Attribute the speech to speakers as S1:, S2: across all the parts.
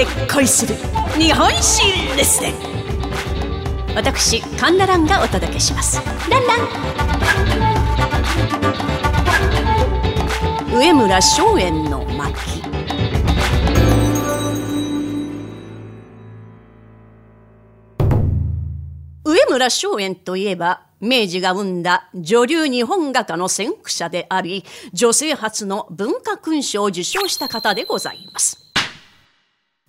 S1: で恋する。日本史レッスン私カンナランがお届けします。ランラン。上村松園の巻。上村松園といえば明治が生んだ女流日本画家の先駆者であり女性初の文化勲章を受章した方でございます。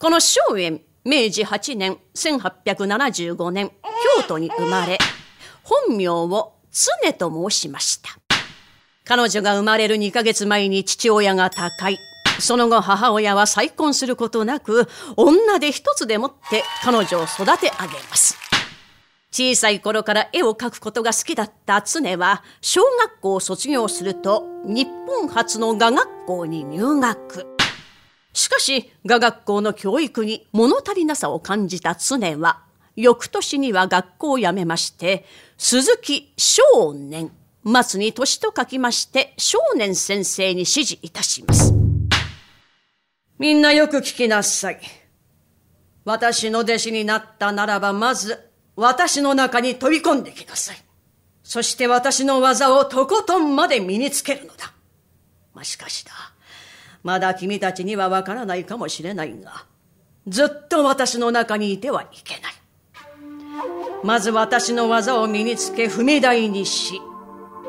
S1: この松園明治8年1875年京都に生まれ本名を常と申しました。彼女が生まれる2ヶ月前に父親が他界。その後母親は再婚することなく女で一つでもって彼女を育て上げます。小さい頃から絵を描くことが好きだった常は小学校を卒業すると日本初の画学校に入学。しかし画学校の教育に物足りなさを感じた常は翌年には学校を辞めまして鈴木少年松に年と書きまして少年先生に指示いたします。みんなよく聞きなさい。私の弟子になったならばまず私の中に飛び込んできなさい。そして私の技をとことんまで身につけるのだ。まあ、しかしだ。まだ君たちにはわからないかもしれないが、ずっと私の中にいてはいけない。まず私の技を身につけ踏み台にし、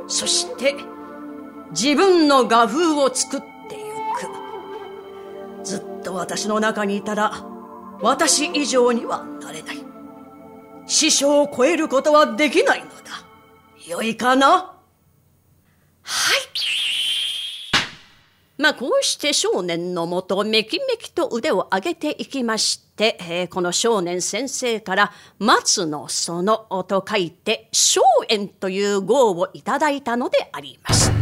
S1: そして自分の画風を作ってゆく。ずっと私の中にいたら、私以上にはなれない。師匠を超えることはできないのだ。よいかなはい。まあ、こうして少年のもとめきめきと腕を上げていきまして、えー、この少年先生から松の園と書いて松園という号をいただいたのでありました。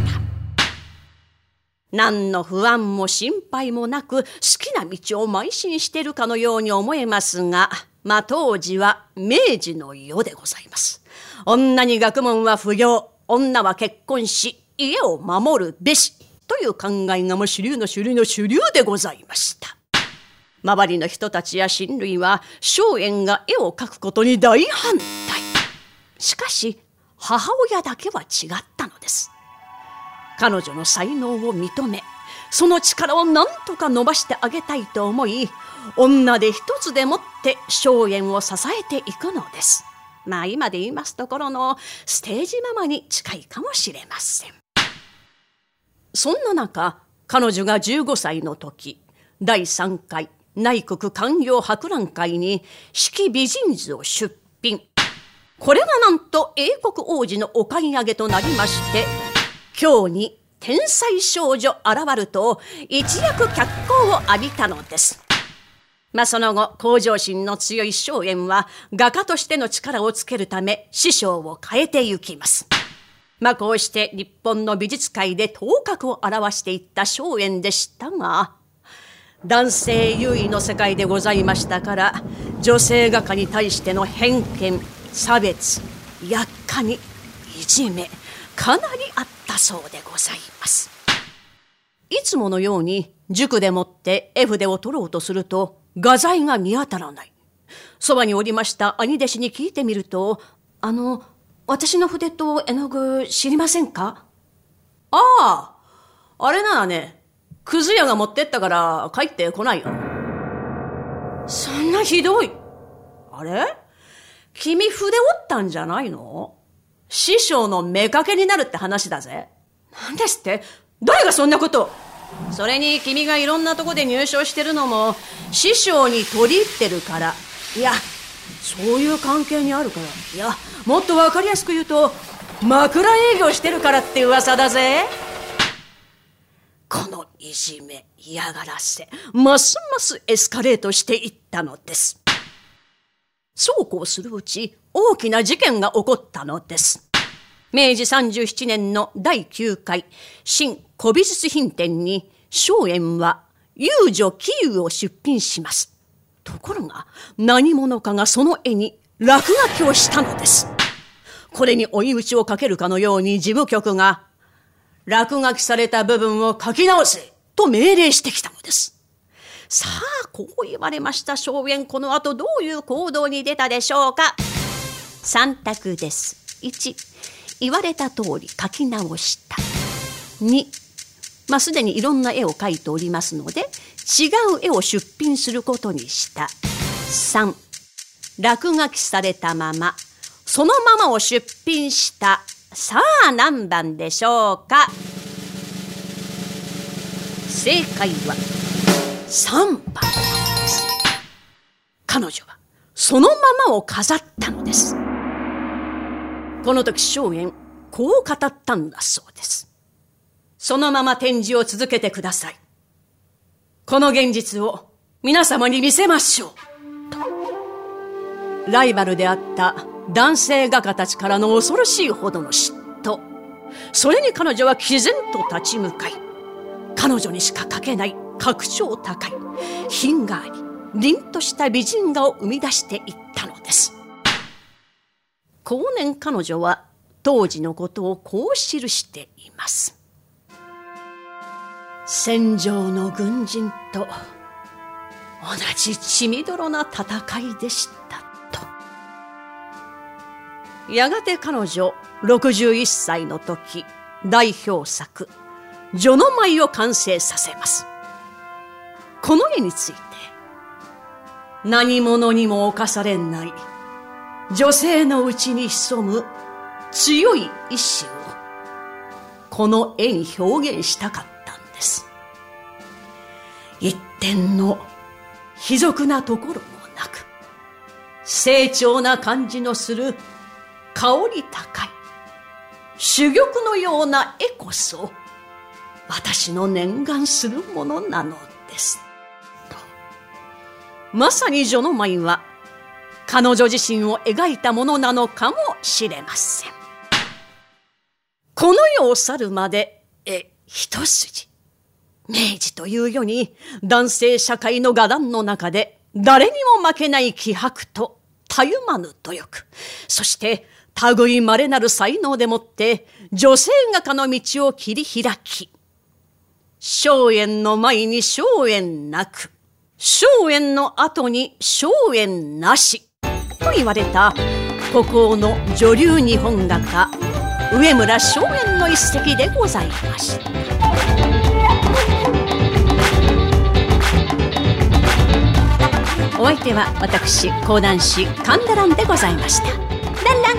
S1: 何の不安も心配もなく好きな道を邁進してるかのように思えますが、まあ当時は明治の世でございます。女に学問は不要、女は結婚し、家を守るべし、という考えがも主流の主流の主流でございました。周りの人たちや親類は、松園が絵を描くことに大反対。しかし、母親だけは違ったのです。彼女の才能を認め、その力を何とか伸ばしてあげたいと思い、女で一つでもって荘園を支えていくのです。まあ今で言いますところのステージママに近いかもしれません。そんな中、彼女が15歳の時、第3回内国官業博覧会に式美人図を出品。これがなんと英国王子のお買い上げとなりまして、今日に天才少女現ると一躍脚光を浴びたのです。まあ、その後、向上心の強い松園は、画家としての力をつけるため、師匠を変えてゆきます。まあ、こうして日本の美術界で頭角を現していった松園でしたが、男性優位の世界でございましたから、女性画家に対しての偏見、差別、やっかみ、いじめ、かなりあったそうでございます。いつものように塾でもって絵筆を取ろうとすると画材が見当たらない。そばにおりました兄弟子に聞いてみると、あの、私の筆と絵の具知りませんか？ああ、あれならね、くず屋が持ってったから帰ってこないよ。そんなひどい。あれ？君筆折ったんじゃないの？師匠の妾になるって話だぜ。何ですって？誰がそんなことそれに君がいろんなとこで入賞してるのも師匠に取り入ってるからいやそういう関係にあるから。いやもっと分かりやすく言うと枕営業してるからって噂だぜ。このいじめ嫌がらせますますエスカレートしていったのです。そうこうするうち大きな事件が起こったのです。明治37年の第9回新古美術品展に松園は遊女キーウを出品します。ところが何者かがその絵に落書きをしたのです。これに追い打ちをかけるかのように事務局が落書きされた部分を書き直せと命令してきたのです。さあこう言われました荘園この後どういう行動に出たでしょうか3択です1言われた通り書き直した2まあ、すでにいろんな絵を描いておりますので違う絵を出品することにした。3落書きされたまま。そのままを出品した。さあ何番でしょうか？正解は3番です。彼女はそのままを飾ったのです。この時荘園こう語ったんだそうです。そのまま展示を続けてください。この現実を皆様に見せましょう。ライバルであった男性画家たちからの恐ろしいほどの嫉妬。それに彼女は毅然と立ち向かい彼女にしか描けない格調高い品があり凛とした美人画を生み出していったのです。後年彼女は当時のことをこう記しています。戦場の軍人と同じ血みどろな戦いでしたと。やがて彼女61歳の時代表作「序の舞」を完成させます。この絵について何者にも侵されない女性のうちに潜む強い意志をこの絵に表現したかった。です。一点の卑俗なところもなく成長な感じのする香り高い珠玉のような絵こそ私の念願するものなのです。とまさに序の舞は彼女自身を描いたものなのかもしれません。この世を去るまで絵一筋。明治という世に男性社会の画壇の中で誰にも負けない気迫とたゆまぬ努力そして類いまれなる才能でもって女性画家の道を切り開き荘園の前に荘園なく荘園の後に荘園なしと言われた孤高の女流日本画家上村荘園の一席でございました。お相手は私講談師神田蘭でございました。ランラン